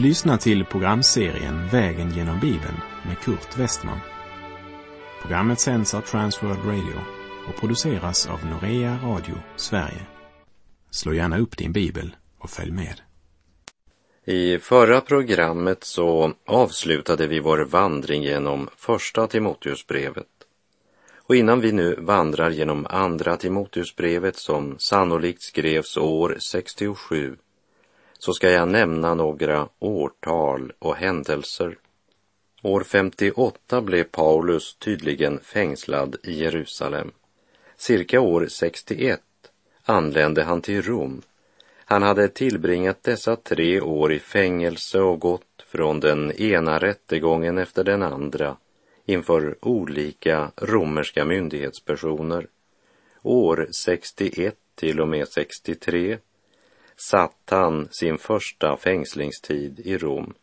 Du lyssnar till programserien Vägen genom Bibeln med Kurt Westman. Programmet sänds av Transworld Radio och produceras av Norea Radio Sverige. Slå gärna upp din bibel och följ med. I förra programmet så avslutade vi vår vandring genom första Timoteusbrevet. Och innan vi nu vandrar genom andra Timoteusbrevet som sannolikt skrevs år 67 så ska jag nämna några årtal och händelser. År 58 blev Paulus tydligen fängslad i Jerusalem. Cirka år 61 anlände han till Rom. Han hade tillbringat dessa tre år i fängelse och gått från den ena rättegången efter den andra inför olika romerska myndighetspersoner. År 61 till och med 63 satt han sin första fängslingstid i Rom.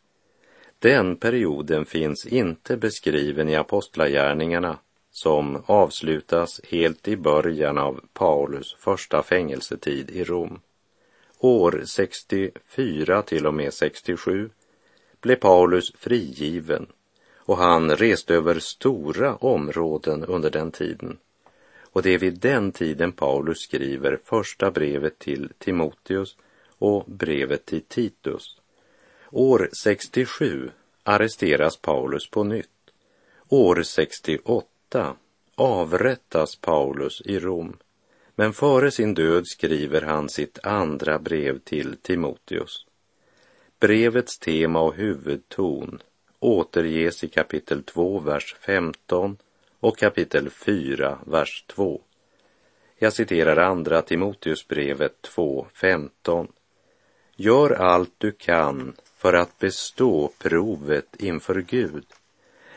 Den perioden finns inte beskriven i Apostlagärningarna som avslutas helt i början av Paulus första fängelsetid i Rom. År 64 till och med 67 blev Paulus frigiven och han reste över stora områden under den tiden. Och det är vid den tiden Paulus skriver första brevet till Timoteus och brevet till Titus. År 67 arresteras Paulus på nytt. År 68 avrättas Paulus i Rom. Men före sin död skriver han sitt andra brev till Timoteus. Brevets tema och huvudton återges i kapitel 2, vers 15 och kapitel 4, vers 2. Jag citerar andra Timoteusbrevet 2.15. Gör allt du kan för att bestå provet inför Gud,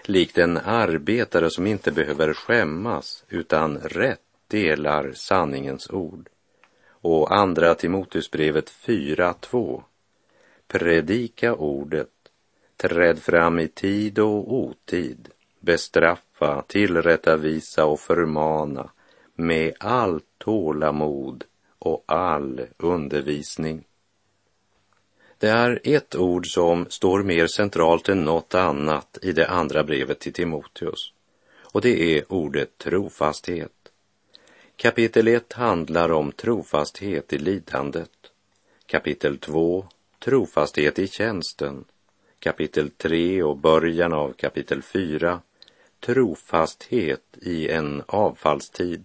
likt en arbetare som inte behöver skämmas utan rätt delar sanningens ord. Och andra Timoteusbrevet 4.2. Predika ordet, träd fram i tid och otid, bestraffa, tillrättavisa och förmana med allt tålamod och all undervisning. Det är ett ord som står mer centralt än något annat i det andra brevet till Timoteus. Och det är ordet trofasthet. Kapitel 1 handlar om trofasthet i lidandet. Kapitel 2 trofasthet i tjänsten. Kapitel 3 och början av kapitel 4 trofasthet i en avfallstid.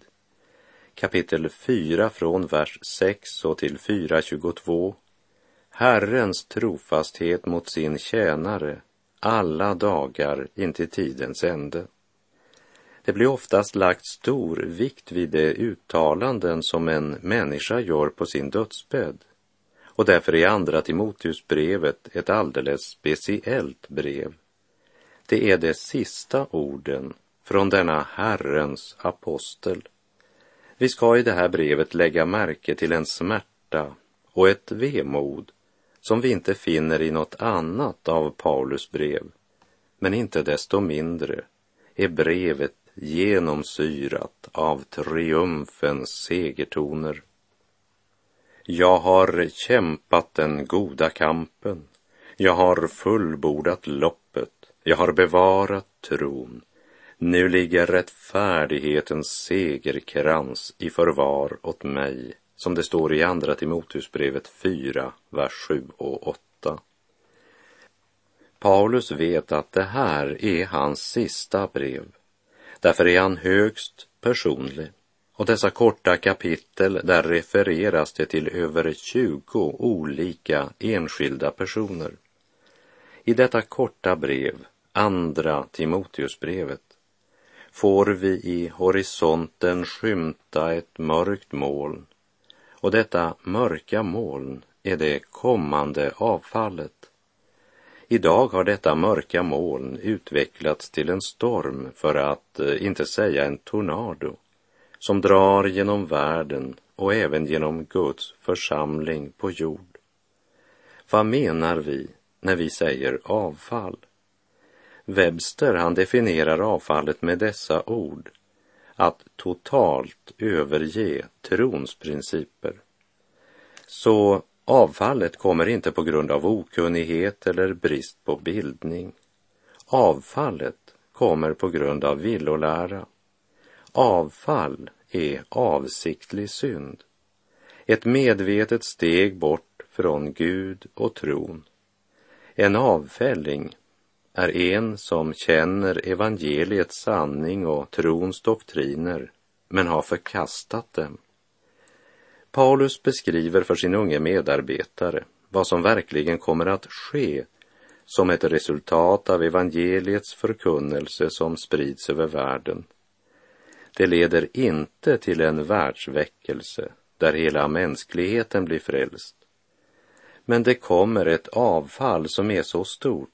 Kapitel 4 från vers 6 och till 4.22 Herrens trofasthet mot sin tjänare alla dagar intill tidens ände. Det blir oftast lagt stor vikt vid de uttalanden som en människa gör på sin dödsbädd. Och därför är Andra Timoteusbrevet ett alldeles speciellt brev. Det är de sista orden från denna Herrens apostel. Vi ska i det här brevet lägga märke till en smärta och ett vemod som vi inte finner i något annat av Paulus brev. Men inte desto mindre är brevet genomsyrat av triumfens segertoner. Jag har kämpat den goda kampen. Jag har fullbordat loppet. Jag har bevarat tron. Nu ligger rättfärdighetens segerkrans i förvar åt mig som det står i Andra Timoteusbrevet 4, vers 7 och 8. Paulus vet att det här är hans sista brev. Därför är han högst personlig. Och dessa korta kapitel, där refereras det till över 20 olika enskilda personer. I detta korta brev, Andra Timoteusbrevet, får vi i horisonten skymta ett mörkt moln och detta mörka moln är det kommande avfallet. Idag har detta mörka moln utvecklats till en storm, för att eh, inte säga en tornado, som drar genom världen och även genom Guds församling på jord. Vad menar vi när vi säger avfall? Webster han definierar avfallet med dessa ord att totalt överge trons principer. Så Avfallet kommer inte på grund av okunnighet eller brist på bildning. Avfallet kommer på grund av villolära. Avfall är avsiktlig synd. Ett medvetet steg bort från Gud och tron. En avfälling är en som känner evangeliets sanning och trons doktriner men har förkastat dem. Paulus beskriver för sin unge medarbetare vad som verkligen kommer att ske som ett resultat av evangeliets förkunnelse som sprids över världen. Det leder inte till en världsväckelse där hela mänskligheten blir frälst. Men det kommer ett avfall som är så stort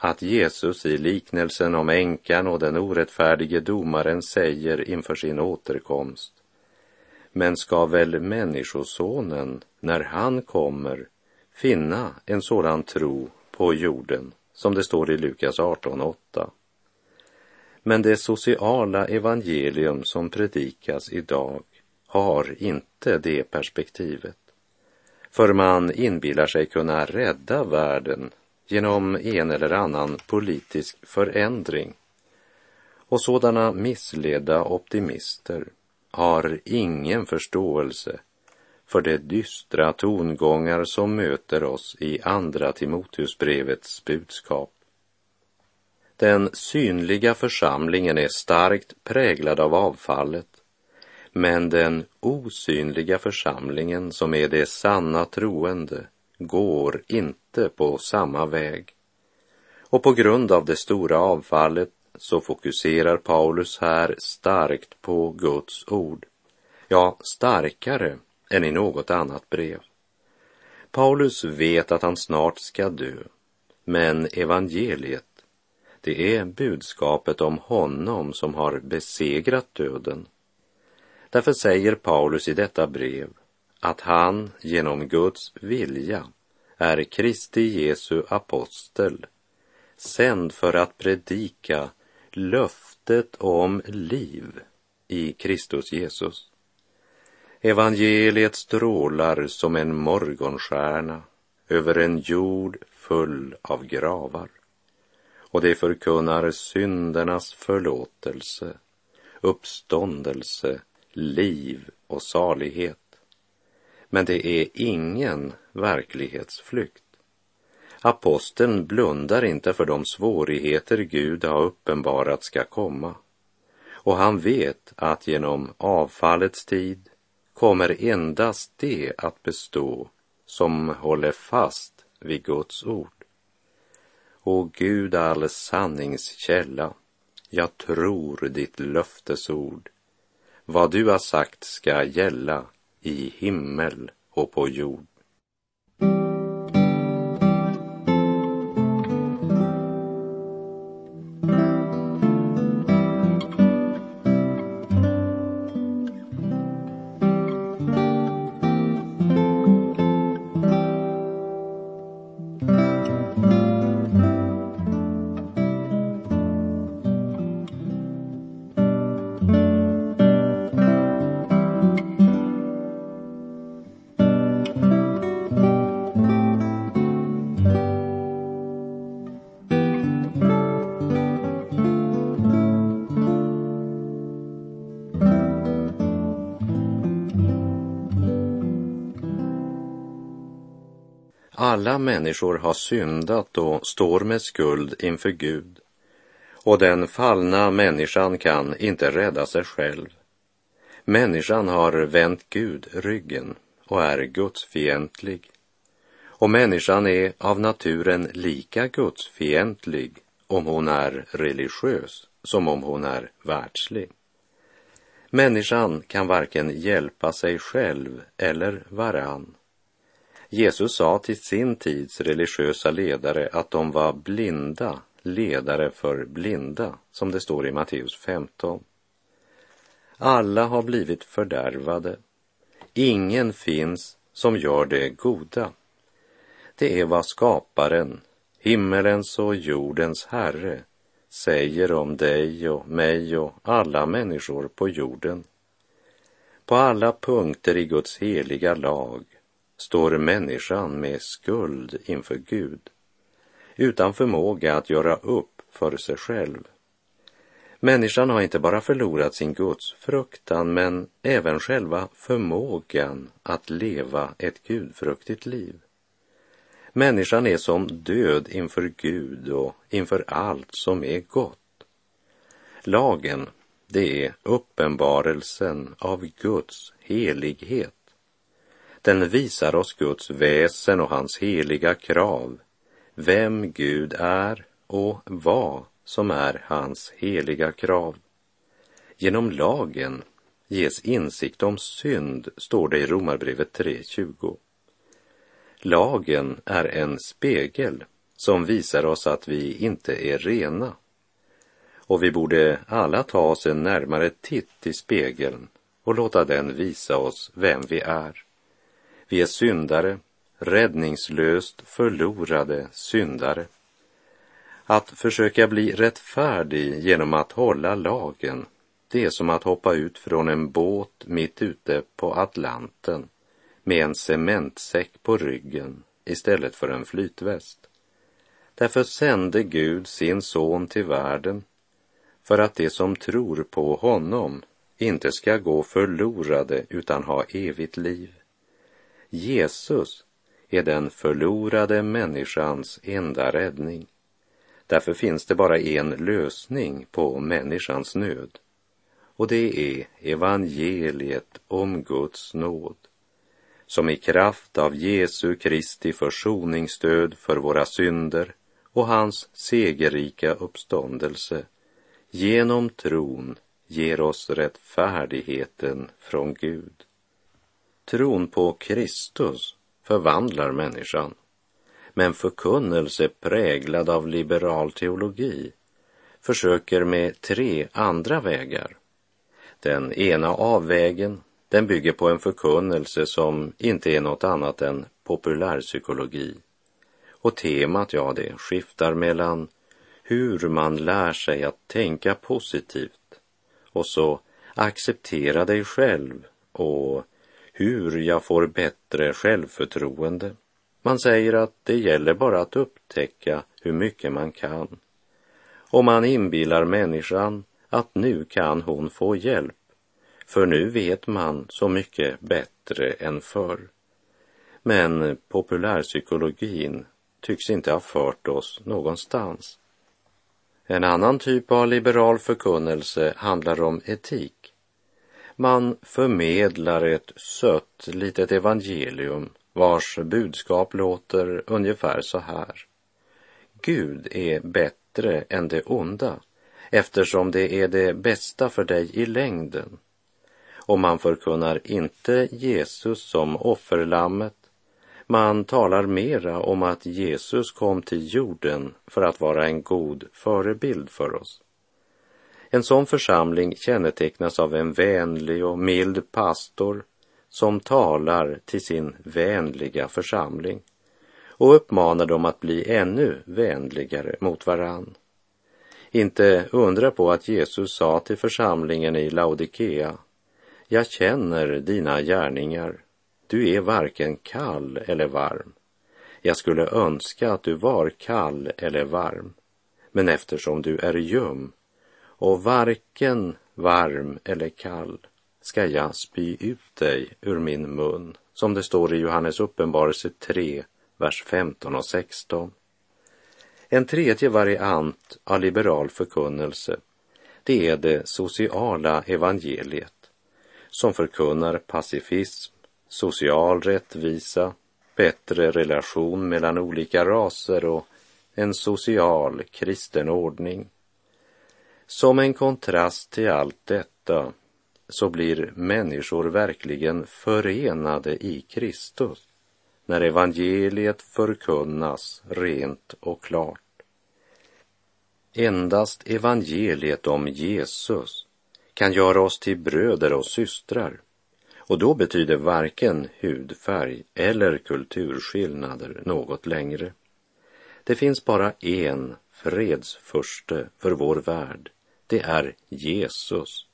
att Jesus i liknelsen om änkan och den orättfärdige domaren säger inför sin återkomst. Men ska väl Människosonen, när han kommer, finna en sådan tro på jorden, som det står i Lukas 18.8. Men det sociala evangelium som predikas idag har inte det perspektivet. För man inbillar sig kunna rädda världen genom en eller annan politisk förändring. Och sådana missledda optimister har ingen förståelse för de dystra tongångar som möter oss i Andra Timoteusbrevets budskap. Den synliga församlingen är starkt präglad av avfallet, men den osynliga församlingen som är det sanna troende går inte på samma väg. Och på grund av det stora avfallet så fokuserar Paulus här starkt på Guds ord. Ja, starkare än i något annat brev. Paulus vet att han snart ska dö, men evangeliet, det är budskapet om honom som har besegrat döden. Därför säger Paulus i detta brev att han genom Guds vilja är Kristi Jesu apostel, sänd för att predika löftet om liv i Kristus Jesus. Evangeliet strålar som en morgonstjärna över en jord full av gravar och det förkunnar syndernas förlåtelse, uppståndelse, liv och salighet. Men det är ingen verklighetsflykt. Aposteln blundar inte för de svårigheter Gud har uppenbarat ska komma. Och han vet att genom avfallets tid kommer endast det att bestå som håller fast vid Guds ord. O Gud all sanningskälla, jag tror ditt löftesord. Vad du har sagt ska gälla i himmel och på jord. Alla människor har syndat och står med skuld inför Gud. Och den fallna människan kan inte rädda sig själv. Människan har vänt Gud ryggen och är gudsfientlig. Och människan är av naturen lika gudsfientlig om hon är religiös som om hon är världslig. Människan kan varken hjälpa sig själv eller varann. Jesus sa till sin tids religiösa ledare att de var blinda ledare för blinda, som det står i Matteus 15. Alla har blivit fördärvade. Ingen finns som gör det goda. Det är vad skaparen, himmelens och jordens Herre, säger om dig och mig och alla människor på jorden. På alla punkter i Guds heliga lag står människan med skuld inför Gud, utan förmåga att göra upp för sig själv. Människan har inte bara förlorat sin Guds fruktan men även själva förmågan att leva ett gudfruktigt liv. Människan är som död inför Gud och inför allt som är gott. Lagen, det är uppenbarelsen av Guds helighet. Den visar oss Guds väsen och hans heliga krav, vem Gud är och vad som är hans heliga krav. Genom lagen ges insikt om synd, står det i Romarbrevet 3.20. Lagen är en spegel som visar oss att vi inte är rena. Och vi borde alla ta oss en närmare titt i spegeln och låta den visa oss vem vi är. Vi är syndare, räddningslöst förlorade syndare. Att försöka bli rättfärdig genom att hålla lagen, det är som att hoppa ut från en båt mitt ute på Atlanten med en cementsäck på ryggen istället för en flytväst. Därför sände Gud sin son till världen för att de som tror på honom inte ska gå förlorade utan ha evigt liv. Jesus är den förlorade människans enda räddning. Därför finns det bara en lösning på människans nöd och det är evangeliet om Guds nåd som i kraft av Jesu Kristi försoningsstöd för våra synder och hans segerrika uppståndelse genom tron ger oss rättfärdigheten från Gud. Tron på Kristus förvandlar människan, men förkunnelse präglad av liberal teologi försöker med tre andra vägar. Den ena avvägen den bygger på en förkunnelse som inte är något annat än populärpsykologi. Och temat, ja, det skiftar mellan hur man lär sig att tänka positivt och så acceptera dig själv och hur jag får bättre självförtroende. Man säger att det gäller bara att upptäcka hur mycket man kan. Och man inbillar människan att nu kan hon få hjälp för nu vet man så mycket bättre än förr. Men populärpsykologin tycks inte ha fört oss någonstans. En annan typ av liberal förkunnelse handlar om etik. Man förmedlar ett sött litet evangelium vars budskap låter ungefär så här. Gud är bättre än det onda eftersom det är det bästa för dig i längden och man förkunnar inte Jesus som offerlammet. Man talar mera om att Jesus kom till jorden för att vara en god förebild för oss. En sån församling kännetecknas av en vänlig och mild pastor som talar till sin vänliga församling och uppmanar dem att bli ännu vänligare mot varann. Inte undra på att Jesus sa till församlingen i Laodikea jag känner dina gärningar. Du är varken kall eller varm. Jag skulle önska att du var kall eller varm. Men eftersom du är ljum och varken varm eller kall ska jag spy ut dig ur min mun, som det står i Johannes uppenbarelse 3, vers 15 och 16. En tredje variant av liberal förkunnelse, det är det sociala evangeliet som förkunnar pacifism, social rättvisa, bättre relation mellan olika raser och en social kristen ordning. Som en kontrast till allt detta så blir människor verkligen förenade i Kristus när evangeliet förkunnas rent och klart. Endast evangeliet om Jesus kan göra oss till bröder och systrar. Och då betyder varken hudfärg eller kulturskillnader något längre. Det finns bara en fredsförste för vår värld. Det är Jesus.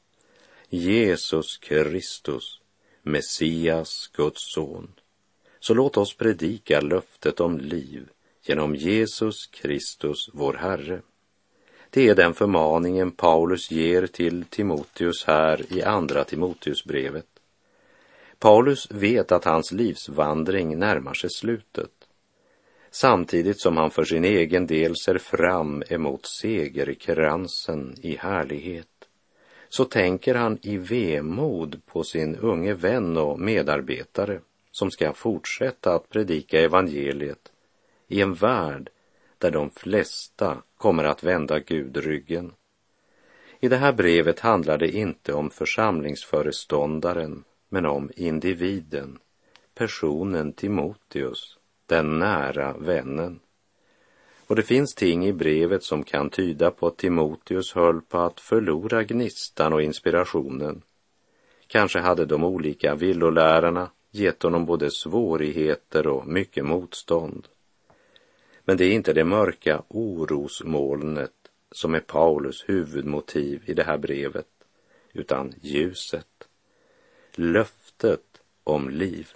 Jesus Kristus, Messias, Guds son, Så låt oss predika löftet om liv genom Jesus Kristus, vår Herre. Det är den förmaningen Paulus ger till Timoteus här i Andra Timoteusbrevet. Paulus vet att hans livsvandring närmar sig slutet, samtidigt som han för sin egen del ser fram emot segerkransen i härlighet. Så tänker han i vemod på sin unge vän och medarbetare som ska fortsätta att predika evangeliet i en värld där de flesta kommer att vända Gud ryggen. I det här brevet handlar det inte om församlingsföreståndaren, men om individen, personen Timoteus, den nära vännen. Och det finns ting i brevet som kan tyda på att Timoteus höll på att förlora gnistan och inspirationen. Kanske hade de olika villolärarna gett honom både svårigheter och mycket motstånd. Men det är inte det mörka orosmolnet som är Paulus huvudmotiv i det här brevet, utan ljuset, löftet om liv.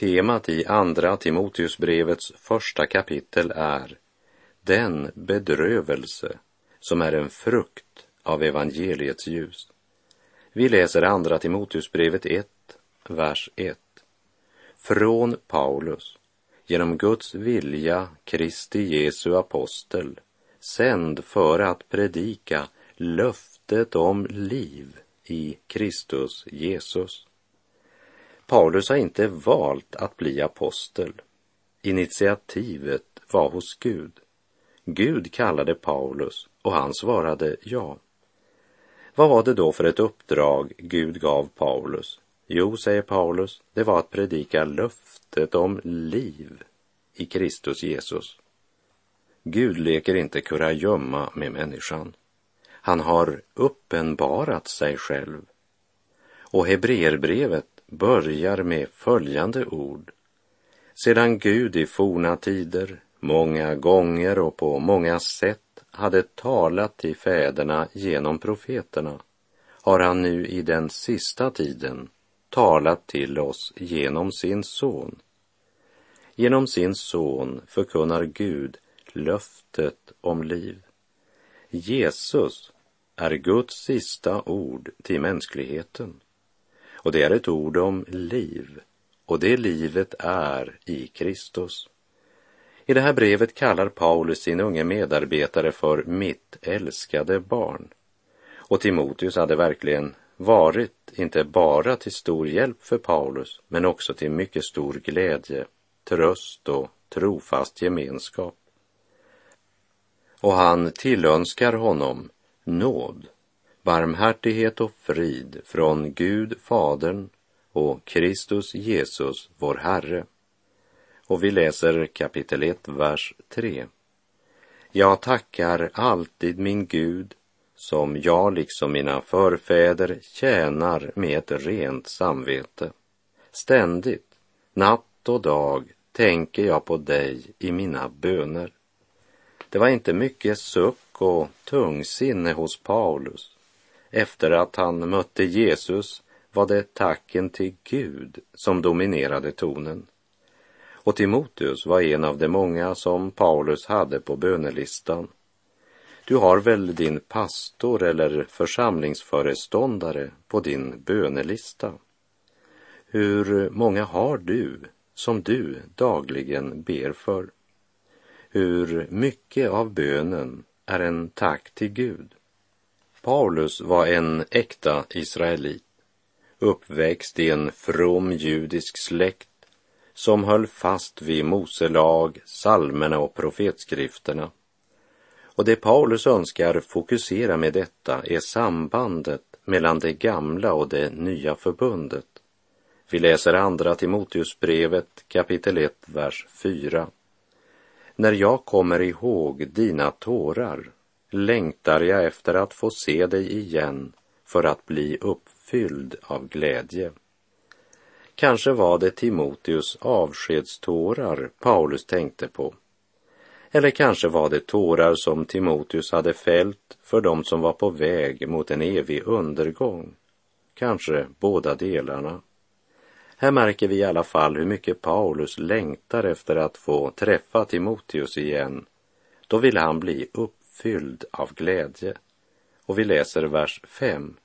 Temat i Andra Timoteusbrevets första kapitel är den bedrövelse som är en frukt av evangeliets ljus. Vi läser Andra Timoteusbrevet 1, vers 1. Från Paulus, genom Guds vilja, Kristi Jesu apostel, sänd för att predika löftet om liv i Kristus Jesus Paulus har inte valt att bli apostel. Initiativet var hos Gud. Gud kallade Paulus och han svarade ja. Vad var det då för ett uppdrag Gud gav Paulus? Jo, säger Paulus, det var att predika löftet om liv i Kristus Jesus. Gud leker inte kurragömma med människan. Han har uppenbarat sig själv. Och Hebreerbrevet börjar med följande ord. Sedan Gud i forna tider många gånger och på många sätt hade talat till fäderna genom profeterna har han nu i den sista tiden talat till oss genom sin son. Genom sin son förkunnar Gud löftet om liv. Jesus är Guds sista ord till mänskligheten. Och det är ett ord om liv. Och det livet är i Kristus. I det här brevet kallar Paulus sin unge medarbetare för mitt älskade barn. Och Timoteus hade verkligen varit inte bara till stor hjälp för Paulus, men också till mycket stor glädje, tröst och trofast gemenskap. Och han tillönskar honom nåd barmhärtighet och frid från Gud Fadern och Kristus Jesus, vår Herre. Och vi läser kapitel 1, vers 3. Jag tackar alltid min Gud som jag liksom mina förfäder tjänar med ett rent samvete. Ständigt, natt och dag, tänker jag på dig i mina böner. Det var inte mycket suck och tungsinne hos Paulus efter att han mötte Jesus var det tacken till Gud som dominerade tonen. Och Timoteus var en av de många som Paulus hade på bönelistan. Du har väl din pastor eller församlingsföreståndare på din bönelista? Hur många har du som du dagligen ber för? Hur mycket av bönen är en tack till Gud? Paulus var en äkta israelit, uppväxt i en from judisk släkt som höll fast vid Mose lag, salmerna och profetskrifterna. Och det Paulus önskar fokusera med detta är sambandet mellan det gamla och det nya förbundet. Vi läser andra Timoteusbrevet kapitel 1, vers 4. När jag kommer ihåg dina tårar längtar jag efter att få se dig igen för att bli uppfylld av glädje. Kanske var det Timoteus avskedstårar Paulus tänkte på. Eller kanske var det tårar som Timoteus hade fällt för dem som var på väg mot en evig undergång. Kanske båda delarna. Här märker vi i alla fall hur mycket Paulus längtar efter att få träffa Timoteus igen. Då vill han bli fylld av glädje. Och vi läser vers 5.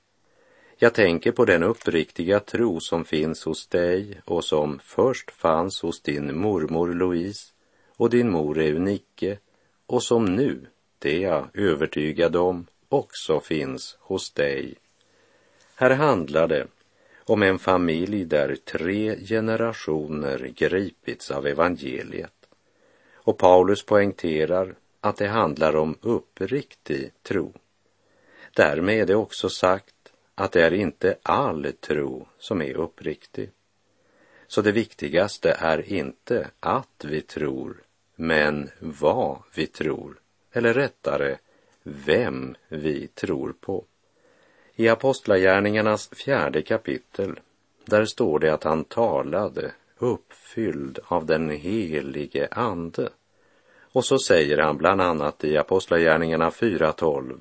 Jag tänker på den uppriktiga tro som finns hos dig och som först fanns hos din mormor Louise och din mor Eunike och som nu, det är jag övertygad om, också finns hos dig. Här handlar det om en familj där tre generationer gripits av evangeliet. Och Paulus poängterar att det handlar om uppriktig tro. Därmed är det också sagt att det är inte all tro som är uppriktig. Så det viktigaste är inte att vi tror, men vad vi tror, eller rättare, vem vi tror på. I Apostlagärningarnas fjärde kapitel, där står det att han talade uppfylld av den helige Ande. Och så säger han bland annat i Apostlagärningarna 4.12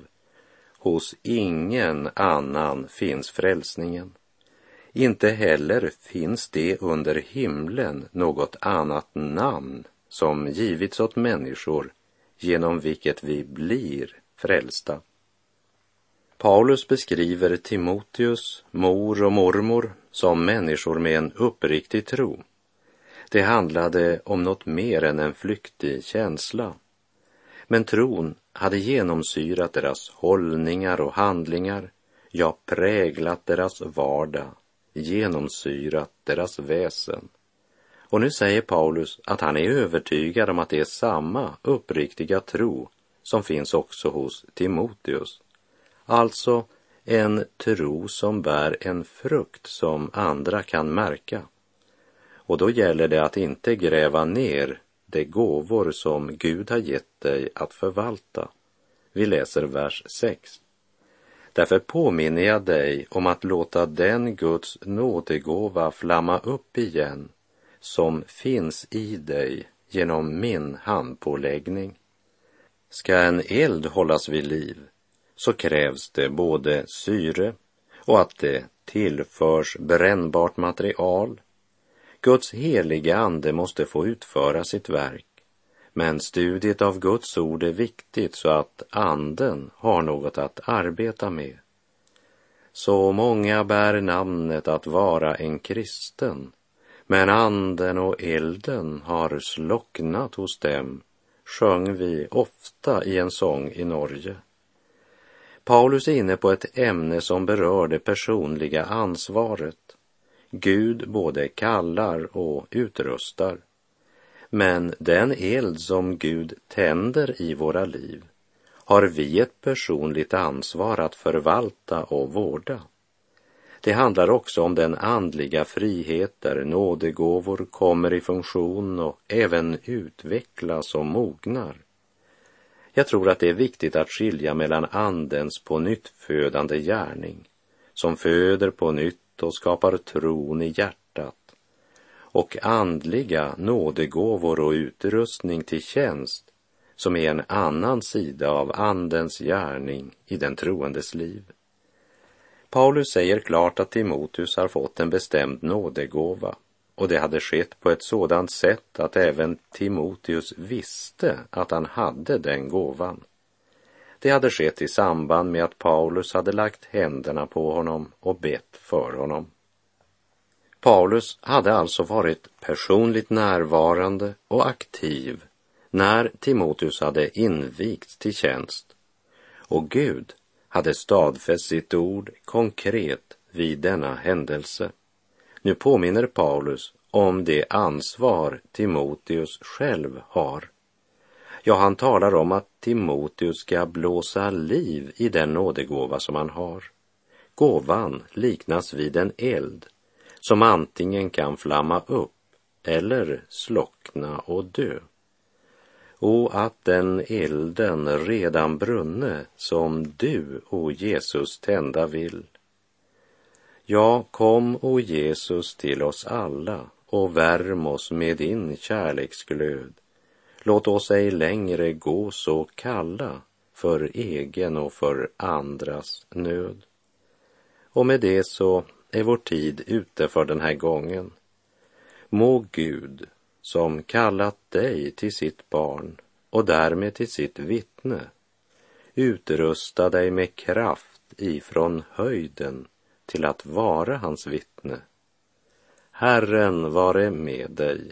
Hos ingen annan finns frälsningen. Inte heller finns det under himlen något annat namn som givits åt människor genom vilket vi blir frälsta. Paulus beskriver Timoteus, mor och mormor som människor med en uppriktig tro. Det handlade om något mer än en flyktig känsla. Men tron hade genomsyrat deras hållningar och handlingar, ja, präglat deras vardag, genomsyrat deras väsen. Och nu säger Paulus att han är övertygad om att det är samma uppriktiga tro som finns också hos Timoteus. Alltså en tro som bär en frukt som andra kan märka. Och då gäller det att inte gräva ner de gåvor som Gud har gett dig att förvalta. Vi läser vers 6. Därför påminner jag dig om att låta den Guds nådegåva flamma upp igen som finns i dig genom min handpåläggning. Ska en eld hållas vid liv så krävs det både syre och att det tillförs brännbart material Guds heliga ande måste få utföra sitt verk. Men studiet av Guds ord är viktigt så att anden har något att arbeta med. Så många bär namnet att vara en kristen, men anden och elden har slocknat hos dem, sjöng vi ofta i en sång i Norge. Paulus är inne på ett ämne som berör det personliga ansvaret Gud både kallar och utrustar. Men den eld som Gud tänder i våra liv har vi ett personligt ansvar att förvalta och vårda. Det handlar också om den andliga frihet där nådegåvor kommer i funktion och även utvecklas och mognar. Jag tror att det är viktigt att skilja mellan andens på nyttfödande gärning, som föder på nytt och skapar tron i hjärtat och andliga nådegåvor och utrustning till tjänst som är en annan sida av Andens gärning i den troendes liv. Paulus säger klart att Timoteus har fått en bestämd nådegåva och det hade skett på ett sådant sätt att även Timoteus visste att han hade den gåvan. Det hade skett i samband med att Paulus hade lagt händerna på honom och bett för honom. Paulus hade alltså varit personligt närvarande och aktiv när Timoteus hade invigts till tjänst och Gud hade stadfäst sitt ord konkret vid denna händelse. Nu påminner Paulus om det ansvar Timoteus själv har. Ja, han talar om att Timoteus ska blåsa liv i den nådegåva som han har. Gåvan liknas vid en eld som antingen kan flamma upp eller slockna och dö. Och att den elden redan brunne som du, o Jesus, tända vill. Ja, kom, o Jesus, till oss alla och värm oss med din kärleksglöd. Låt oss ej längre gå så kalla för egen och för andras nöd. Och med det så är vår tid ute för den här gången. Må Gud, som kallat dig till sitt barn och därmed till sitt vittne, utrusta dig med kraft ifrån höjden till att vara hans vittne. Herren vare med dig.